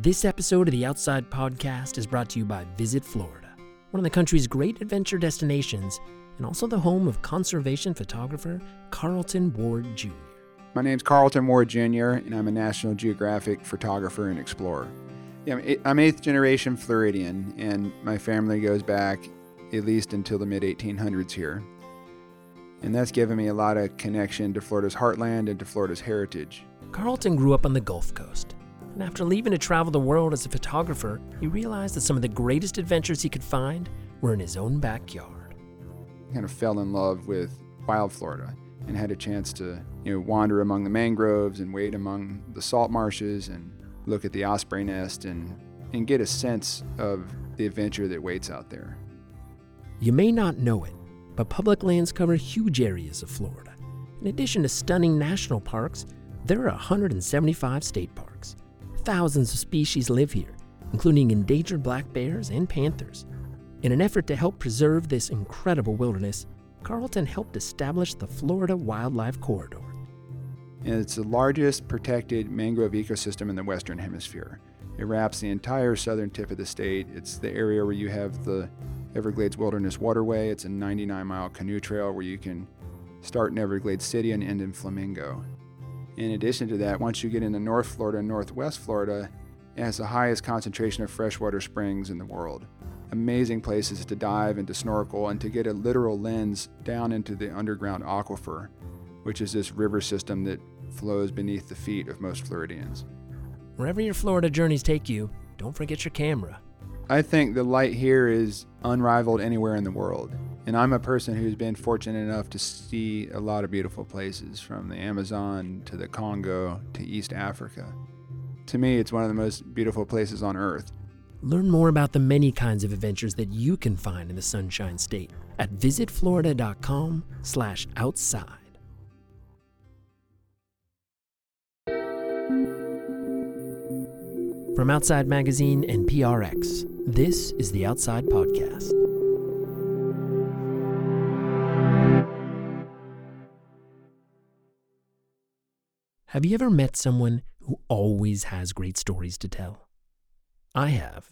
This episode of the Outside Podcast is brought to you by Visit Florida, one of the country's great adventure destinations and also the home of conservation photographer Carlton Ward Jr. My name's Carlton Ward Jr., and I'm a National Geographic photographer and explorer. Yeah, I'm eighth generation Floridian, and my family goes back at least until the mid 1800s here. And that's given me a lot of connection to Florida's heartland and to Florida's heritage. Carlton grew up on the Gulf Coast, and after leaving to travel the world as a photographer, he realized that some of the greatest adventures he could find were in his own backyard. I kind of fell in love with wild Florida and had a chance to, you know, wander among the mangroves and wade among the salt marshes and look at the osprey nest and, and get a sense of the adventure that waits out there. You may not know it, but public lands cover huge areas of Florida. In addition to stunning national parks, there are 175 state parks. Thousands of species live here, including endangered black bears and panthers. In an effort to help preserve this incredible wilderness, Carlton helped establish the Florida Wildlife Corridor. And it's the largest protected mangrove ecosystem in the Western Hemisphere. It wraps the entire southern tip of the state. It's the area where you have the Everglades Wilderness Waterway. It's a 99 mile canoe trail where you can start in Everglades City and end in Flamingo. In addition to that, once you get into North Florida and Northwest Florida, it has the highest concentration of freshwater springs in the world. Amazing places to dive and to snorkel and to get a literal lens down into the underground aquifer, which is this river system that flows beneath the feet of most Floridians. Wherever your Florida journeys take you, don't forget your camera. I think the light here is unrivaled anywhere in the world. And I'm a person who's been fortunate enough to see a lot of beautiful places from the Amazon to the Congo to East Africa. To me, it's one of the most beautiful places on earth. Learn more about the many kinds of adventures that you can find in the Sunshine State at visitflorida.com/outside. From Outside Magazine and PRX, this is the Outside Podcast. Have you ever met someone who always has great stories to tell? I have.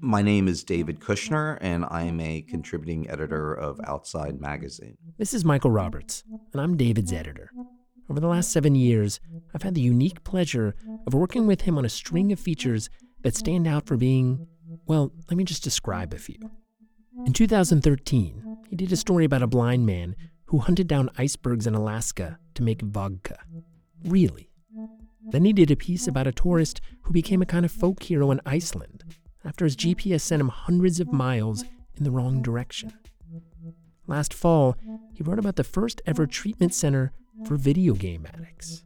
My name is David Kushner, and I am a contributing editor of Outside Magazine. This is Michael Roberts, and I'm David's editor. Over the last seven years, I've had the unique pleasure of working with him on a string of features that stand out for being, well, let me just describe a few. In 2013, he did a story about a blind man who hunted down icebergs in Alaska to make vodka. Really. Then he did a piece about a tourist who became a kind of folk hero in Iceland after his GPS sent him hundreds of miles in the wrong direction. Last fall, he wrote about the first ever treatment center for video game addicts.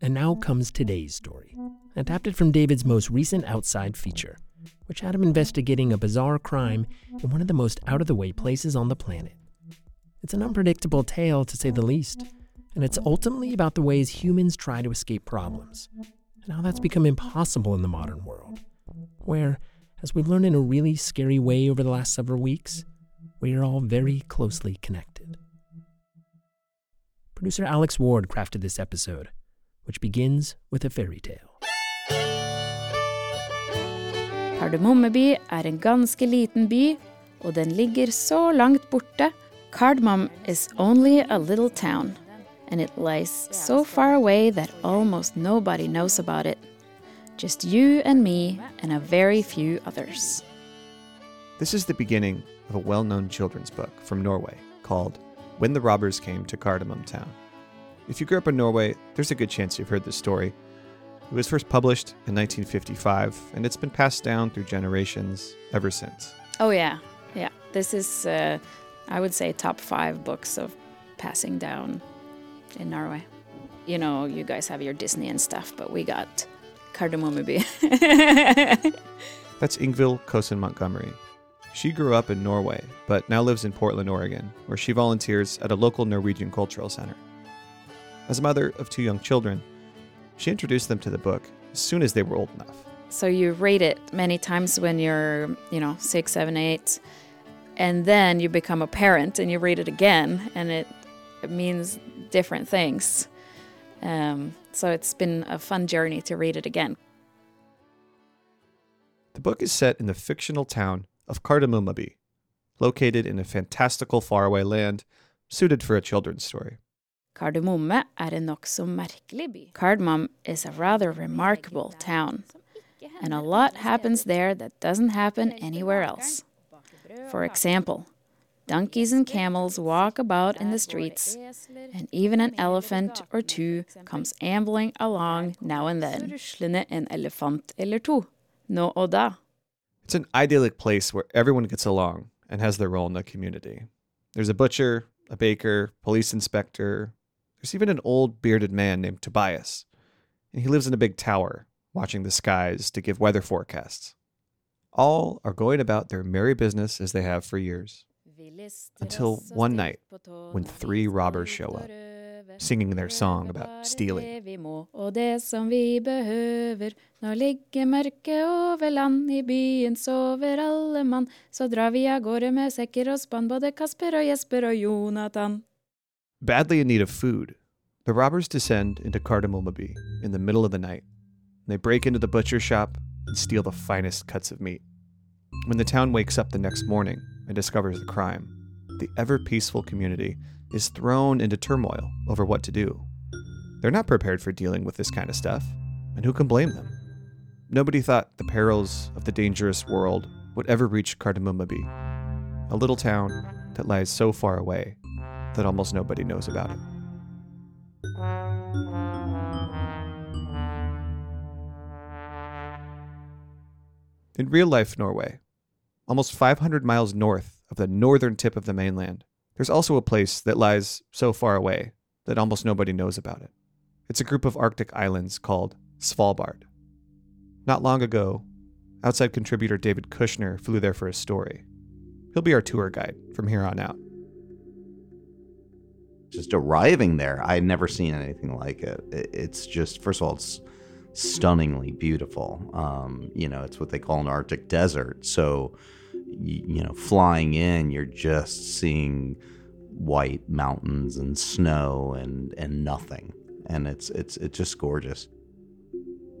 And now comes today's story, adapted from David's most recent Outside feature, which had him investigating a bizarre crime in one of the most out of the way places on the planet. It's an unpredictable tale, to say the least, and it's ultimately about the ways humans try to escape problems, and how that's become impossible in the modern world, where, as we've learned in a really scary way over the last several weeks, we are all very closely connected. Producer Alex Ward crafted this episode, which begins with a fairy tale. Kardemommeby er en ganske liten by, og den ligger så langt borte. Cardamom is only a little town, and it lies so far away that almost nobody knows about it. Just you and me and a very few others. This is the beginning of a well known children's book from Norway called when the Robbers Came to Cardamom Town. If you grew up in Norway, there's a good chance you've heard this story. It was first published in 1955, and it's been passed down through generations ever since. Oh, yeah. Yeah. This is, uh, I would say, top five books of passing down in Norway. You know, you guys have your Disney and stuff, but we got Kardemommeby. That's Ingvild Kosen Montgomery, she grew up in Norway, but now lives in Portland, Oregon, where she volunteers at a local Norwegian cultural center. As a mother of two young children, she introduced them to the book as soon as they were old enough. So you read it many times when you're, you know, six, seven, eight, and then you become a parent and you read it again, and it, it means different things. Um, so it's been a fun journey to read it again. The book is set in the fictional town of Kardemommeby, located in a fantastical faraway land suited for a children's story. Kardemomme er en nokså merkelig by. Cardamom is a rather remarkable town, and a lot happens there that doesn't happen anywhere else. For example, donkeys and camels walk about in the streets, and even an elephant or two comes ambling along now and then. It's an idyllic place where everyone gets along and has their role in the community. There's a butcher, a baker, police inspector. There's even an old bearded man named Tobias, and he lives in a big tower, watching the skies to give weather forecasts. All are going about their merry business as they have for years, until one night when three robbers show up, singing their song about stealing. Vi må, og det som vi behøver. Nå ligger mørket over land, i byen sover alle mann. Så drar vi av gårde med sekker og spann, både Kasper og Jesper og Jonathan. Badly in need of food, the robbers descend into Kardemommeby in the middle of the night. They break into the butcher shop and steal the finest cuts of meat. When the town wakes up the next morning and discovers the crime, the ever peaceful community is thrown into turmoil over what to do. They're not prepared for dealing with this kind of stuff, and who can blame them? Nobody thought the perils of the dangerous world would ever reach Kardemommeby, a little town that lies so far away that almost nobody knows about it. In real life Norway, almost 500 miles north of the northern tip of the mainland, there's also a place that lies so far away that almost nobody knows about it. It's a group of Arctic islands called Svalbard. Not long ago, outside contributor David Kushner flew there for a story. He'll be our tour guide from here on out. Just arriving there, I had never seen anything like it. It- It's just, first of all, it's stunningly beautiful. Um, you know, it's what they call an Arctic desert. So, you, you know, flying in, you're just seeing white mountains and snow and and nothing, and it's it's it's just gorgeous.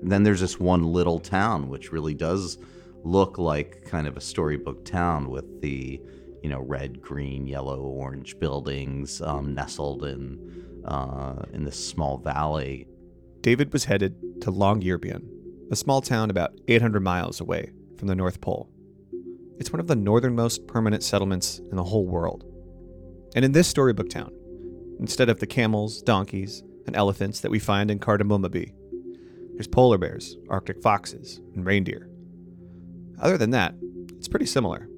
And then there's this one little town which really does look like kind of a storybook town with the you know red, green, yellow, orange buildings um, nestled in uh, in this small valley. David was headed to Longyearbyen, a small town about 800 miles away from the North Pole. It's one of the northernmost permanent settlements in the whole world. And in this storybook town, instead of the camels, donkeys, and elephants that we find in Kardemommeby, there's polar bears, arctic foxes, and reindeer. Other than that, it's pretty similar.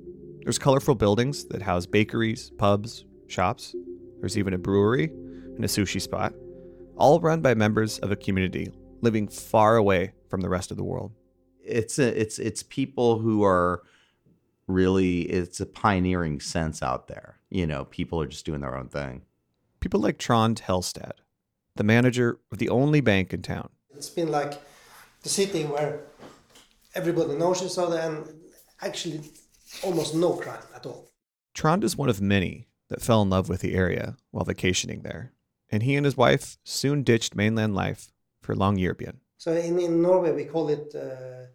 There's colorful buildings that house bakeries, pubs, shops. There's even a brewery and a sushi spot, all run by members of a community living far away from the rest of the world. It's a, it's it's people who are really it's a pioneering sense out there. You know, people are just doing their own thing. People like Trond Helstad, the manager of the only bank in town. It's been like the city where everybody knows each other and actually almost no crime at all. Trond is one of many that fell in love with the area while vacationing there, and he and his wife soon ditched mainland life for Longyearbyen. So in, in Norway we call it uh,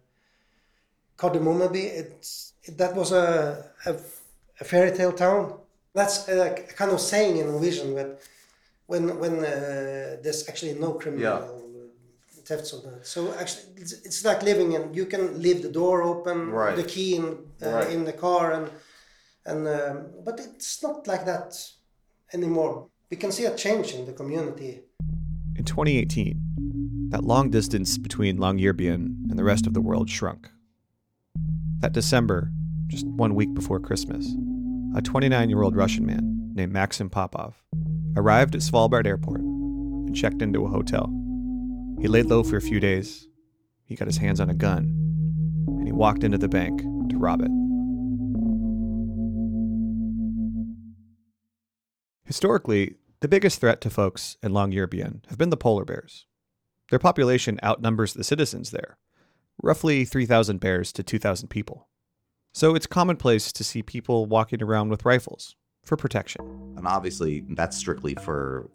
Kardemommeby. It's it, that was a, a, a fairy tale town. That's a, a kind of saying in Norwegian that when when uh, there's actually no criminal thefts of that. So actually it's, it's like living in you can leave the door open, Right. the key in uh, Right. in the car and and um, but it's not like that anymore. We can see a change in the community. In 2018, that long distance between Longyearbyen and the rest of the world shrunk. That December, just one week before Christmas, a 29 year old Russian man named Maxim Popov arrived at Svalbard Airport and checked into a hotel. He laid low for a few days. He got his hands on a gun, and he walked into the bank to rob it. Historically, the biggest threat to folks in Longyearbyen have been the polar bears. Their population outnumbers the citizens there, roughly 3,000 bears to 2,000 people. So it's commonplace to see people walking around with rifles for protection. And obviously, that's strictly for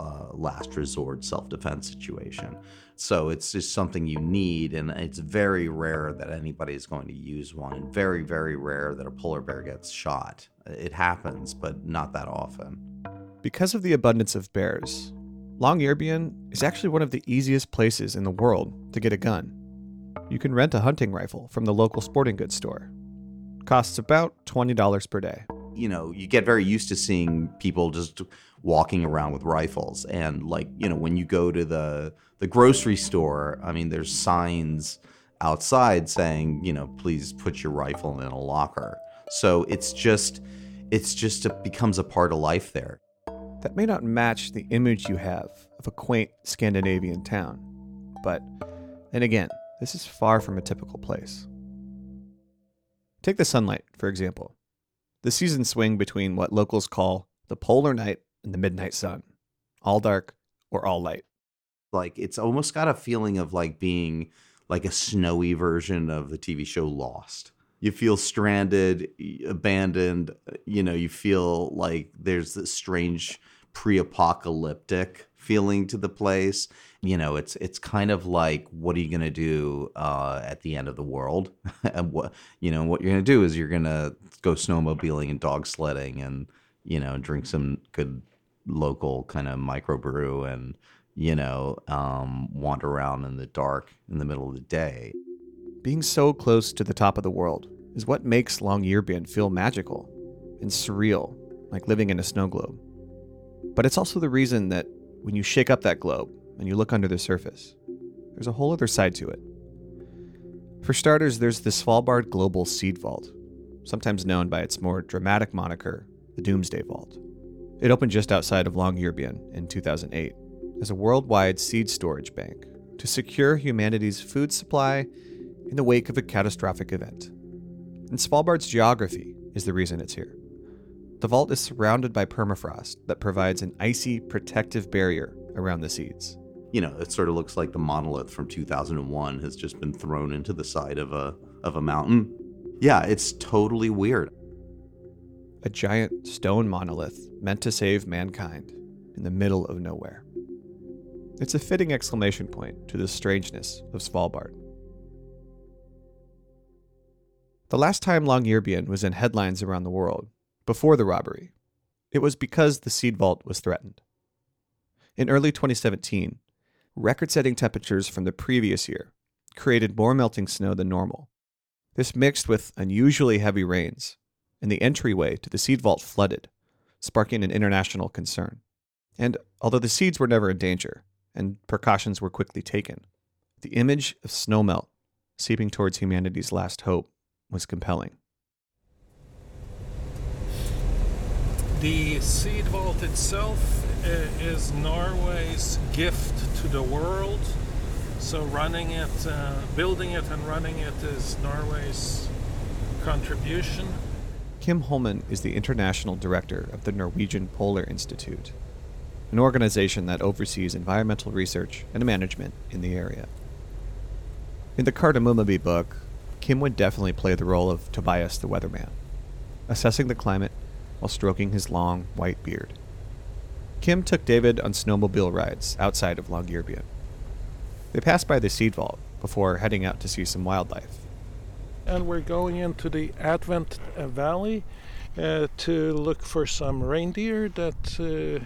uh, last resort self defense situation. So it's just something you need, and it's very rare that anybody is going to use one, and very, very rare that a polar bear gets shot. It happens, but not that often. Because of the abundance of bears, Longyearbyen is actually one of the easiest places in the world to get a gun. You can rent a hunting rifle from the local sporting goods store. Costs about $20 per day. You know, you get very used to seeing people just walking around with rifles and like, you know, when you go to the the grocery store, I mean, there's signs outside saying, you know, please put your rifle in a locker. So it's just it's just it becomes a part of life there. That may not match the image you have of a quaint Scandinavian town, but then again, this is far from a typical place. Take the sunlight, for example. The seasons swing between what locals call the polar night and the midnight sun, all dark or all light. Like it's almost got a feeling of like being like a snowy version of the TV show Lost. You feel stranded, abandoned, uh, you know, you feel like there's this strange pre-apocalyptic feeling to the place. You know, it's it's kind of like what are you gonna do uh, at the end of the world? and what you know what you're gonna do is you're gonna go snowmobiling and dog sledding and you know drink some good local kind of microbrew and you know um, wander around in the dark in the middle of the day. Being so close to the top of the world is what makes Longyearbyen feel magical and surreal, like living in a snow globe. But it's also the reason that when you shake up that globe and you look under the surface, there's a whole other side to it. For starters, there's the Svalbard Global Seed Vault, sometimes known by its more dramatic moniker, the Doomsday Vault. It opened just outside of Longyearbyen in 2008 as a worldwide seed storage bank to secure humanity's food supply in the wake of a catastrophic event. And Svalbard's geography is the reason it's here. The vault is surrounded by permafrost that provides an icy protective barrier around the seeds. You know, it sort of looks like the monolith from 2001 has just been thrown into the side of a of a mountain. Yeah, it's totally weird. A giant stone monolith meant to save mankind in the middle of nowhere. It's a fitting exclamation point to the strangeness of Svalbard. The last time Longyearbyen was in headlines around the world before the robbery, it was because the seed vault was threatened. In early 2017, record setting temperatures from the previous year created more melting snow than normal. This mixed with unusually heavy rains, and the entryway to the seed vault flooded, sparking an international concern. And although the seeds were never in danger, and precautions were quickly taken, the image of snowmelt seeping towards humanity's last hope was compelling. The seed vault itself uh, is Norway's gift to the world. So running it, uh, building it and running it is Norway's contribution. Kim Holmen is the international director of the Norwegian Polar Institute, an organization that oversees environmental research and management in the area. In the Kardemommeby book, Kim would definitely play the role of Tobias the weatherman, assessing the climate while stroking his long, white beard. Kim took David on snowmobile rides outside of Longyearbyen. They passed by the seed vault before heading out to see some wildlife. And we're going into the Advent Valley uh, to look for some reindeer that uh,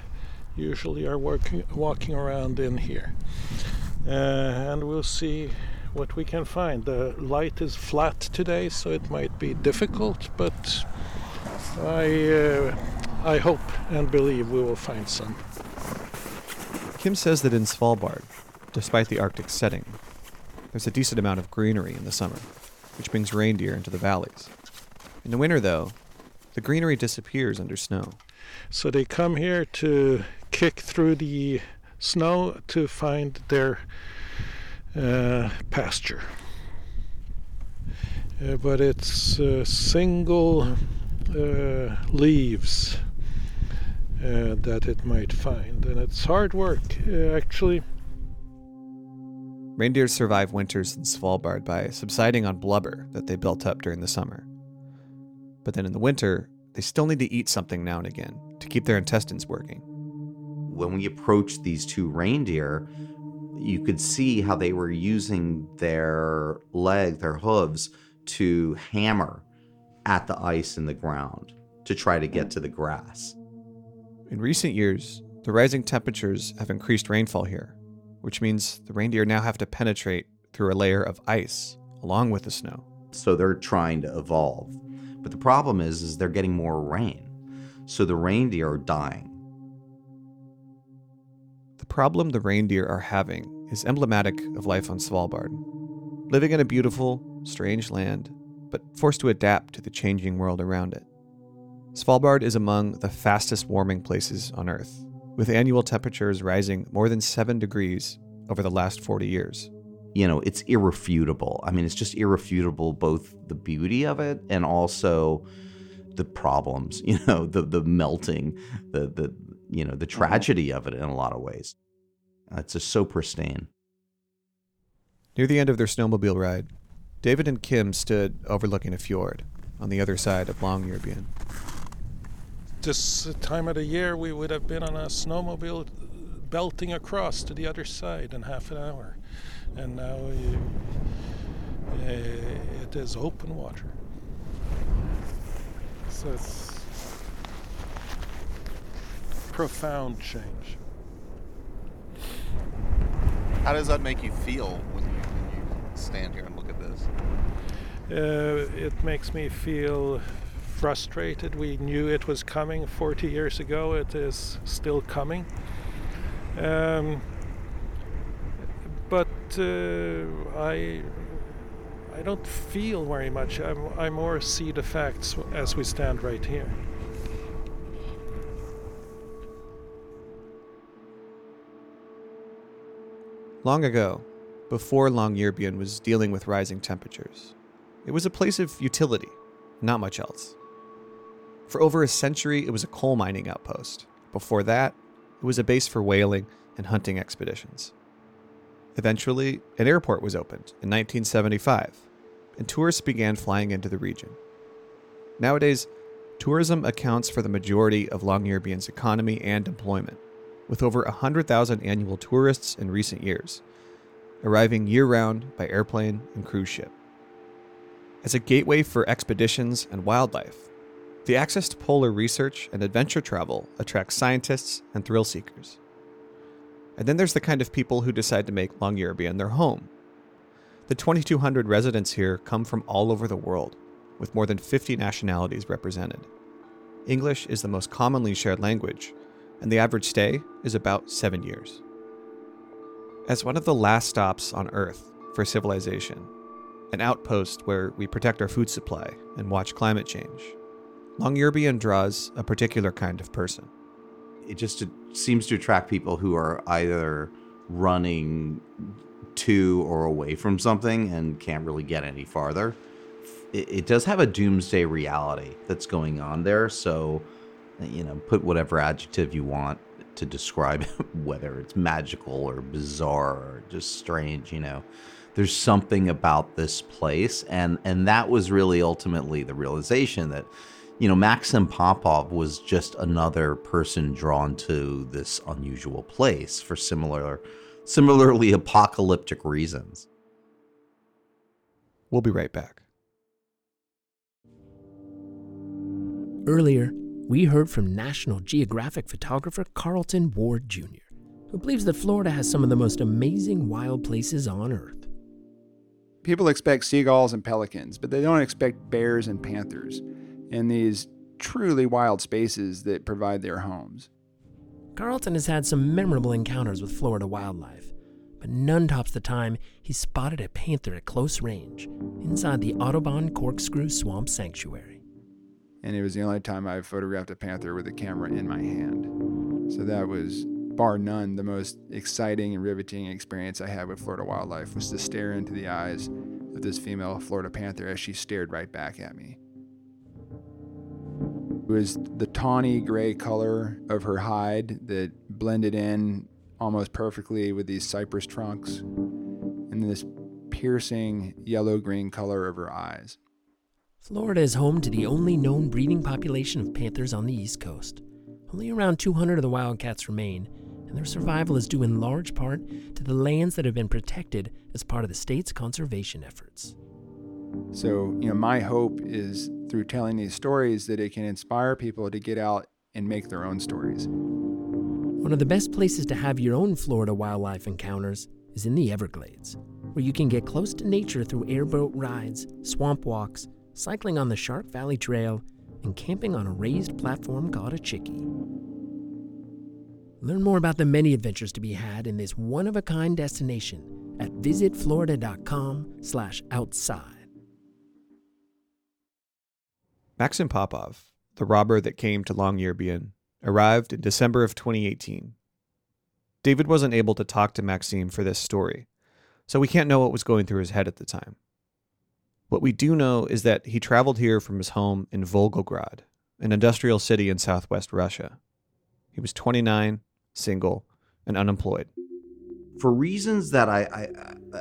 usually are walking around in here. Uh, and we'll see what we can find. The light is flat today, so it might be difficult, but I, uh, I hope and believe we will find some. Kim says that in Svalbard, despite the Arctic setting, there's a decent amount of greenery in the summer, which brings reindeer into the valleys. In the winter, though, the greenery disappears under snow. So they come here to kick through the snow to find their uh, pasture. Uh, but it's uh, single uh, leaves uh, that it might find, and it's hard work uh, actually. Reindeer survive winters in Svalbard by subsiding on blubber that they built up during the summer. But then in the winter, they still need to eat something now and again to keep their intestines working. when we approached these two reindeer, you could see how they were using their leg, their hooves, to hammer at the ice in the ground to try to get to the grass. In recent years, the rising temperatures have increased rainfall here, which means the reindeer now have to penetrate through a layer of ice along with the snow. So they're trying to evolve. But the problem is is they're getting more rain. So the reindeer are dying. The problem the reindeer are having is emblematic of life on Svalbard. Living in a beautiful, strange land, but forced to adapt to the changing world around it. Svalbard is among the fastest warming places on Earth, with annual temperatures rising more than 7 degrees over the last 40 years. You know, it's irrefutable. I mean, it's just irrefutable both the beauty of it and also the problems, you know, the the melting, the the you know, the mm-hmm. tragedy of it in a lot of ways. It's just so pristine. Near the end of their snowmobile ride, David and Kim stood overlooking a fjord on the other side of Longyearbyen. This time of the year, we would have been on a snowmobile belting across to the other side in half an hour. And now you, uh, it is open water. So it's profound change. How does that make you feel when you, when you stand here and look at this? Uh, it makes me feel frustrated. We knew it was coming 40 years ago. It is still coming. Um, but uh, I I don't feel very much. I'm, I more see the facts as we stand right here. Long ago, before Longyearbyen was dealing with rising temperatures, it was a place of utility, not much else. For over a century, it was a coal mining outpost. Before that, it was a base for whaling and hunting expeditions. Eventually, an airport was opened in 1975, and tourists began flying into the region. Nowadays, tourism accounts for the majority of Longyearbyen's economy and employment, with over 100,000 annual tourists in recent years, arriving year round by airplane and cruise ship. As a gateway for expeditions and wildlife, the access to polar research and adventure travel attracts scientists and thrill seekers. And then there's the kind of people who decide to make Longyearbyen their home. The 2,200 residents here come from all over the world, with more than 50 nationalities represented. English is the most commonly shared language, and the average stay is about seven years. As one of the last stops on Earth for civilization, an outpost where we protect our food supply and watch climate change, Longyearbyen draws a particular kind of person. It just seems to attract people who are either running to or away from something and can't really get any farther. It, it does have a doomsday reality that's going on there, so you know, put whatever adjective you want to describe it, whether it's magical or bizarre or just strange, you know. There's something about this place and and that was really ultimately the realization that you know, Maxim Popov was just another person drawn to this unusual place for similar similarly apocalyptic reasons. We'll be right back. Earlier, we heard from National Geographic photographer Carlton Ward Jr., who believes that Florida has some of the most amazing wild places on Earth. People expect seagulls and pelicans, but they don't expect bears and panthers in these truly wild spaces that provide their homes. Carlton has had some memorable encounters with Florida wildlife, but none tops the time he spotted a panther at close range inside the Audubon Corkscrew Swamp Sanctuary and it was the only time I photographed a panther with a camera in my hand. So that was, bar none, the most exciting and riveting experience I had with Florida wildlife was to stare into the eyes of this female Florida panther as she stared right back at me. It was the tawny gray color of her hide that blended in almost perfectly with these cypress trunks, and this piercing yellow green color of her eyes. Florida is home to the only known breeding population of panthers on the East Coast. Only around 200 of the wildcats remain, and their survival is due in large part to the lands that have been protected as part of the state's conservation efforts. So, you know, my hope is through telling these stories that it can inspire people to get out and make their own stories. One of the best places to have your own Florida wildlife encounters is in the Everglades, where you can get close to nature through airboat rides, swamp walks, cycling on the Shark Valley Trail, and camping on a raised platform called a chickee. Learn more about the many adventures to be had in this one-of-a-kind destination at visitflorida.com/outside. Maxim Popov, the robber that came to Longyearbyen, arrived in December of 2018. David wasn't able to talk to Maxim for this story, so we can't know what was going through his head at the time. What we do know is that he traveled here from his home in Volgograd, an industrial city in southwest Russia. He was 29, single, and unemployed. For reasons that I, I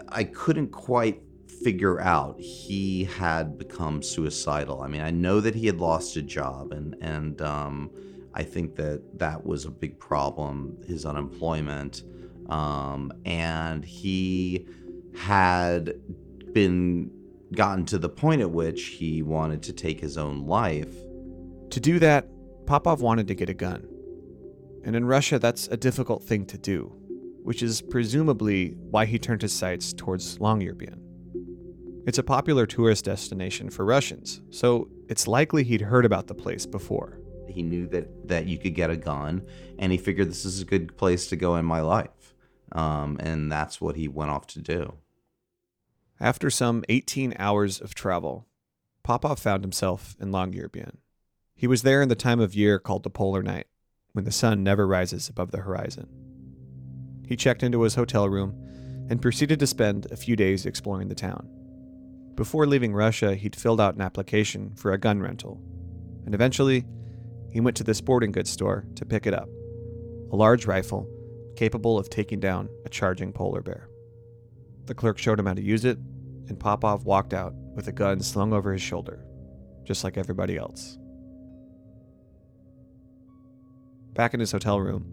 I couldn't quite figure out, he had become suicidal. I mean, I know that he had lost a job, and and um, I think that that was a big problem, his unemployment, um, and he had been gotten to the point at which he wanted to take his own life. To do that, Popov wanted to get a gun. And in Russia, that's a difficult thing to do, which is presumably why he turned his sights towards Longyearbyen. It's a popular tourist destination for Russians, so it's likely he'd heard about the place before. He knew that that you could get a gun, and he figured this is a good place to go in my life, um, and that's what he went off to do. After some 18 hours of travel, Popov found himself in Longyearbyen. He was there in the time of year called the polar night, when the sun never rises above the horizon. He checked into his hotel room and proceeded to spend a few days exploring the town. Before leaving Russia, he'd filled out an application for a gun rental, and eventually, he went to the sporting goods store to pick it up a large rifle capable of taking down a charging polar bear. The clerk showed him how to use it, and Popov walked out with a gun slung over his shoulder, just like everybody else. Back in his hotel room,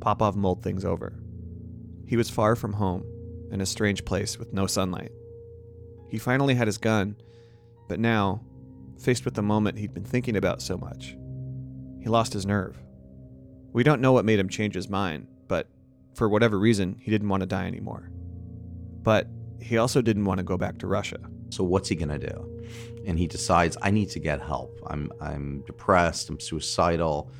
Popov mulled things over. He was far from home, in a strange place with no sunlight. He finally had his gun, but now, faced with the moment he'd been thinking about so much, he lost his nerve. We don't know what made him change his mind, but for whatever reason, he didn't want to die anymore. But he also didn't want to go back to Russia. So what's he gonna do? And he decides, I need to get help. I'm I'm depressed. I'm suicidal.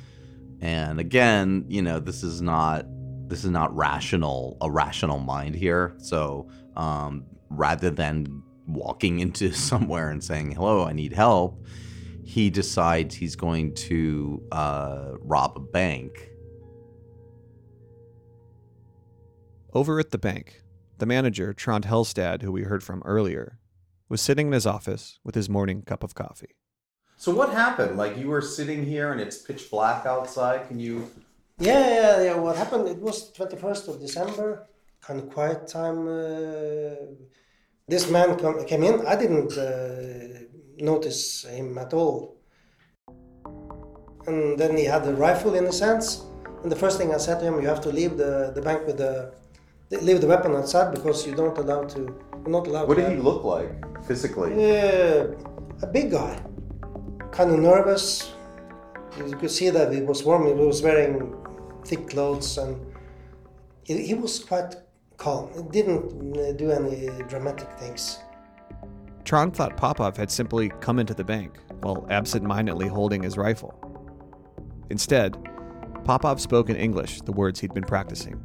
And again, you know, this is not this is not rational a rational mind here. So um, rather than walking into somewhere and saying, "Hello, I need help," he decides he's going to uh, rob a bank. Over at the bank, the manager, Trond Helstad, who we heard from earlier, was sitting in his office with his morning cup of coffee. So what happened? Like you were sitting here and it's pitch black outside. Can you? Yeah, yeah, yeah. What happened? It was 21st of December, kind of quiet time. Uh, this man come, came in. I didn't uh, notice him at all. And then he had the rifle in his hands. And the first thing I said to him, you have to leave the, the bank with the leave the weapon outside because you don't allow to. You're not allowed. What did he look like physically? Yeah, a big guy, kind of nervous. You could see that he was warm. He was wearing thick clothes, and he, was quite calm. He didn't uh, do any dramatic things. Trond thought Popov had simply come into the bank while absent mindedly holding his rifle. Instead, Popov spoke in English the words he'd been practicing.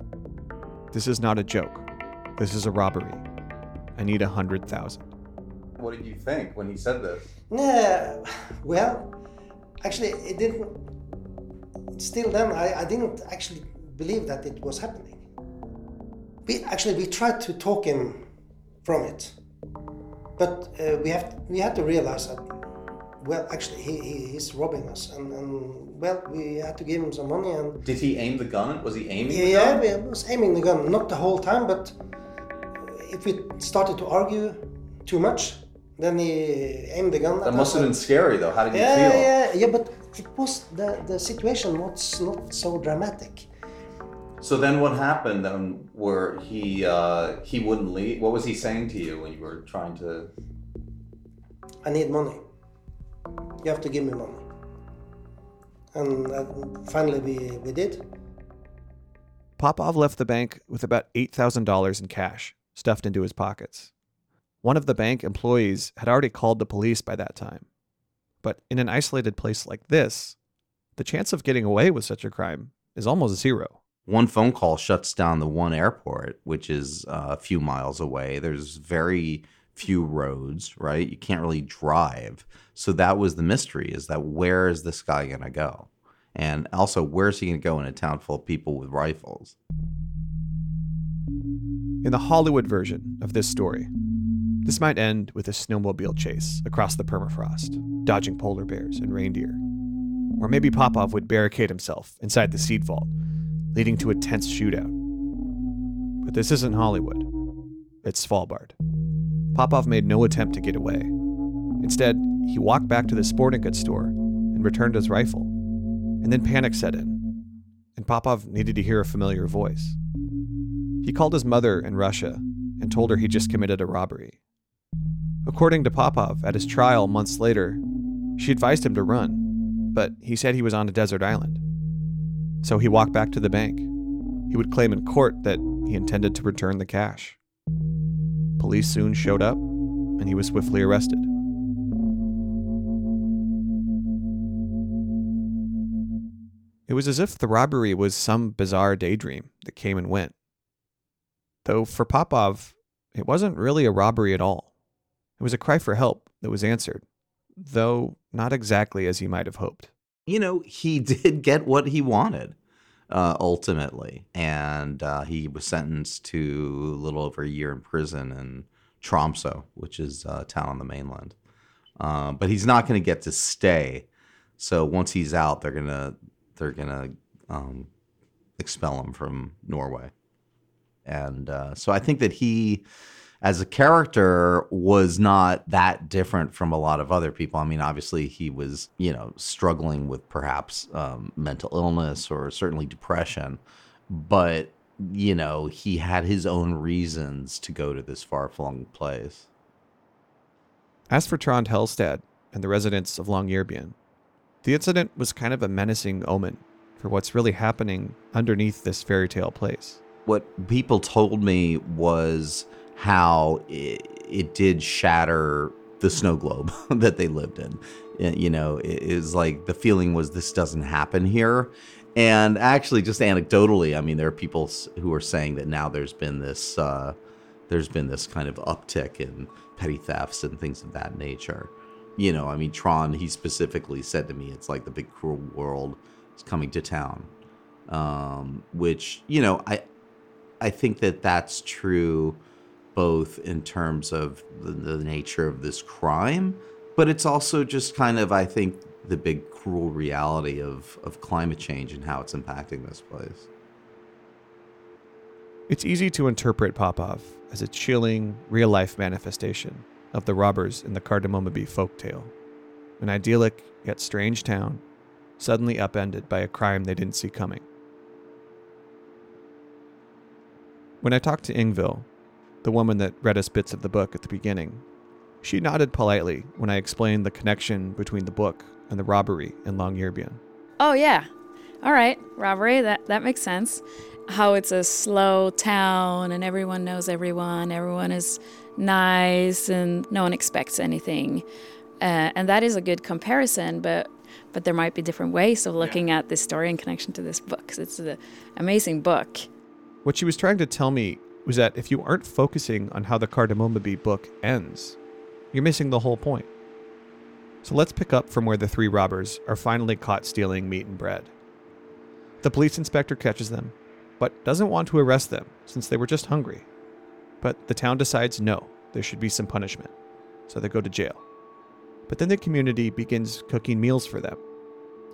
This is not a joke. This is a robbery. I need a hundred thousand. What did you think when he said this? Yeah, well, actually, it didn't. Still, then I, I didn't actually believe that it was happening. We actually we tried to talk him from it, but uh, we have we had to realize that. Well, actually, he, he he's robbing us, and, and well, we had to give him some money, and Did he aim the gun? Was he aiming? the gun? yeah, gun? we was aiming the gun, not the whole time, but if we started to argue too much, then he aimed the gun. That must have been scary though. How did you yeah, feel? yeah, yeah, yeah. but it was the the situation was not so dramatic. So then, what happened? Um, where he uh, he wouldn't leave? What was he saying to you when you were trying to? I need money. You have to give me money. And uh, finally, we, we did. Popov left the bank with about $8,000 in cash stuffed into his pockets. One of the bank employees had already called the police by that time. But in an isolated place like this, the chance of getting away with such a crime is almost zero. One phone call shuts down the one airport, which is uh, a few miles away. There's very few roads, right? You can't really drive. So that was the mystery is that where is this guy going to go? And also, where's he going to go in a town full of people with rifles? In the Hollywood version of this story, this might end with a snowmobile chase across the permafrost, dodging polar bears and reindeer. Or maybe Popov would barricade himself inside the seed vault, leading to a tense shootout. But this isn't Hollywood, it's Svalbard. Popov made no attempt to get away. Instead, he walked back to the sporting goods store and returned his rifle. And then panic set in, and Popov needed to hear a familiar voice. He called his mother in Russia and told her he just committed a robbery. According to Popov, at his trial months later, she advised him to run, but he said he was on a desert island. So he walked back to the bank. He would claim in court that he intended to return the cash. Police soon showed up, and he was swiftly arrested. It was as if the robbery was some bizarre daydream that came and went. Though for Popov, it wasn't really a robbery at all. It was a cry for help that was answered, though not exactly as he might have hoped. You know, he did get what he wanted uh, ultimately. And uh, he was sentenced to a little over a year in prison in Tromso, which is a town on the mainland. Uh, but he's not going to get to stay. So once he's out, they're gonna they're gonna um, expel him from Norway. And uh, so I think that he as a character was not that different from a lot of other people. I mean, obviously he was, you know, struggling with perhaps um, mental illness or certainly depression, but you know, he had his own reasons to go to this far-flung place. As for Trond Helstad and the residents of Longyearbyen, the incident was kind of a menacing omen for what's really happening underneath this fairy tale place. What people told me was how it, it did shatter the snow globe that they lived in. You know, it is like the feeling was this doesn't happen here. And actually, just anecdotally, I mean, there are people who are saying that now there's been this, uh, there's been this kind of uptick in petty thefts and things of that nature. You know, I mean, Trond, he specifically said to me, it's like the big cruel world is coming to town. Um, which, you know, I, I think that that's true both in terms of the, the, nature of this crime, but it's also just kind of, I think, the big cruel reality of, of climate change and how it's impacting this place. It's easy to interpret Popov as a chilling, real life manifestation of the robbers in the Kardemommeby folktale, an idyllic yet strange town suddenly upended by a crime they didn't see coming. When I talked to Ingvild, the woman that read us bits of the book at the beginning. She nodded politely when I explained the connection between the book and the robbery in Longyearbyen. Oh yeah. All right, robbery, that that makes sense. How it's a slow town and everyone knows everyone, everyone is nice and no one expects anything. Uh, and that is a good comparison, but but there might be different ways of looking yeah. at this story in connection to this book. because It's an amazing book. What she was trying to tell me was that if you aren't focusing on how the Kardemommeby book ends, you're missing the whole point. So let's pick up from where the three robbers are finally caught stealing meat and bread. The police inspector catches them, but doesn't want to arrest them since they were just hungry. But the town decides no, there should be some punishment, so they go to jail. But then the community begins cooking meals for them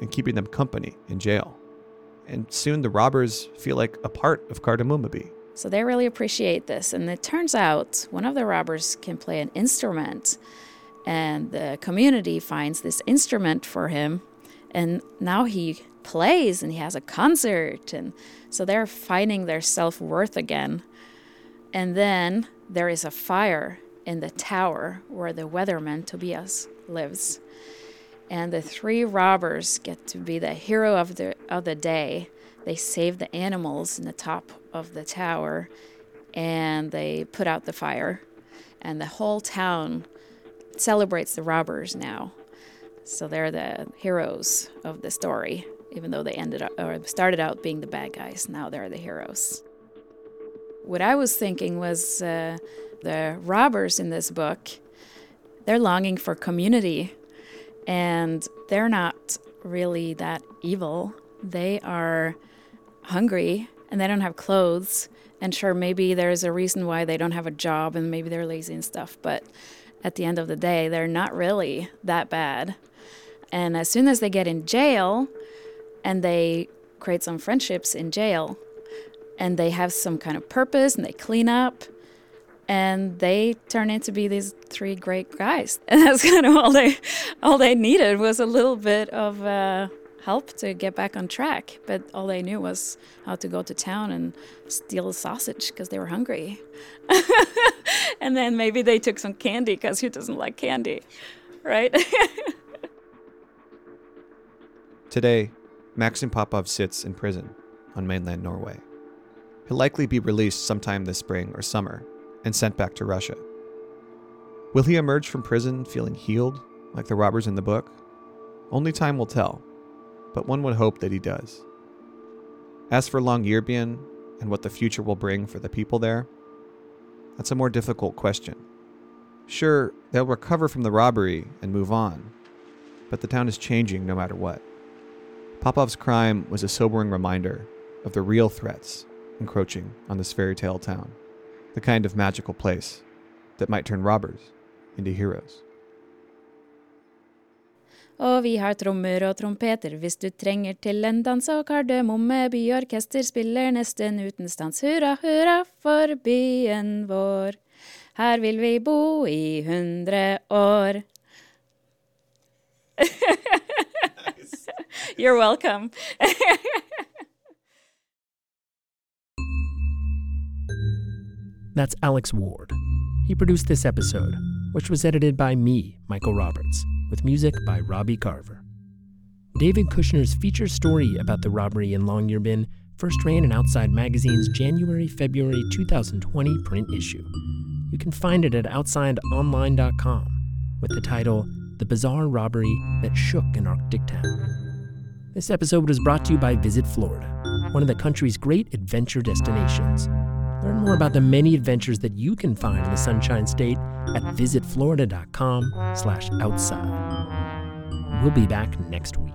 and keeping them company in jail. And soon the robbers feel like a part of Kardemommeby. So they really appreciate this. And it turns out one of the robbers can play an instrument. And the community finds this instrument for him And now he plays and he has a concert. And so they're finding their self worth again. And then there is a fire in the tower where the weatherman Tobias lives. And the three robbers get to be the hero of the of the day. They save the animals in the top of the tower and they put out the fire. And the whole town celebrates the robbers now. So they're the heroes of the story, even though they ended up or started out being the bad guys. Now they're the heroes. What I was thinking was uh, the robbers in this book, they're longing for community, and they're not really that evil. They are hungry and they don't have clothes. And sure, maybe there's a reason why they don't have a job and maybe they're lazy and stuff, but at the end of the day, they're not really that bad. And as soon as they get in jail and they create some friendships in jail and they have some kind of purpose and they clean up and they turn into be these three great guys. And that's kind of all they all they needed was a little bit of uh, help to get back on track. But all they knew was how to go to town and steal a sausage because they were hungry. and then maybe they took some candy because who doesn't like candy, right? Today, Maxim Popov sits in prison on mainland Norway. He'll likely be released sometime this spring or summer and sent back to Russia. Will he emerge from prison feeling healed, like the robbers in the book? Only time will tell, but one would hope that he does. As for Longyearbyen and what the future will bring for the people there, that's a more difficult question. Sure, they'll recover from the robbery and move on, but the town is changing no matter what. Popov's crime was a sobering reminder of the real threats encroaching on this fairy tale town, the kind of magical place that might turn robbers into heroes. Og vi har trommer og trompeter hvis du trenger til en dans, og Kardemomme byorkester spiller nesten uten stans. Hurra, hurra for byen vår. Her vil vi bo i hundre år. You're welcome. That's Alex Ward. He produced this episode, which was edited by me, Michael Roberts, with music by Robbie Carver. David Kushner's feature story about the robbery in Longyearbyen first ran in Outside Magazine's January February 2020 print issue. You can find it at outsideonline.com with the title The Bizarre Robbery That Shook an Arctic Town. This episode was brought to you by Visit Florida, one of the country's great adventure destinations. Learn more about the many adventures that you can find in the Sunshine State at visitflorida.com slash outside. We'll be back next week.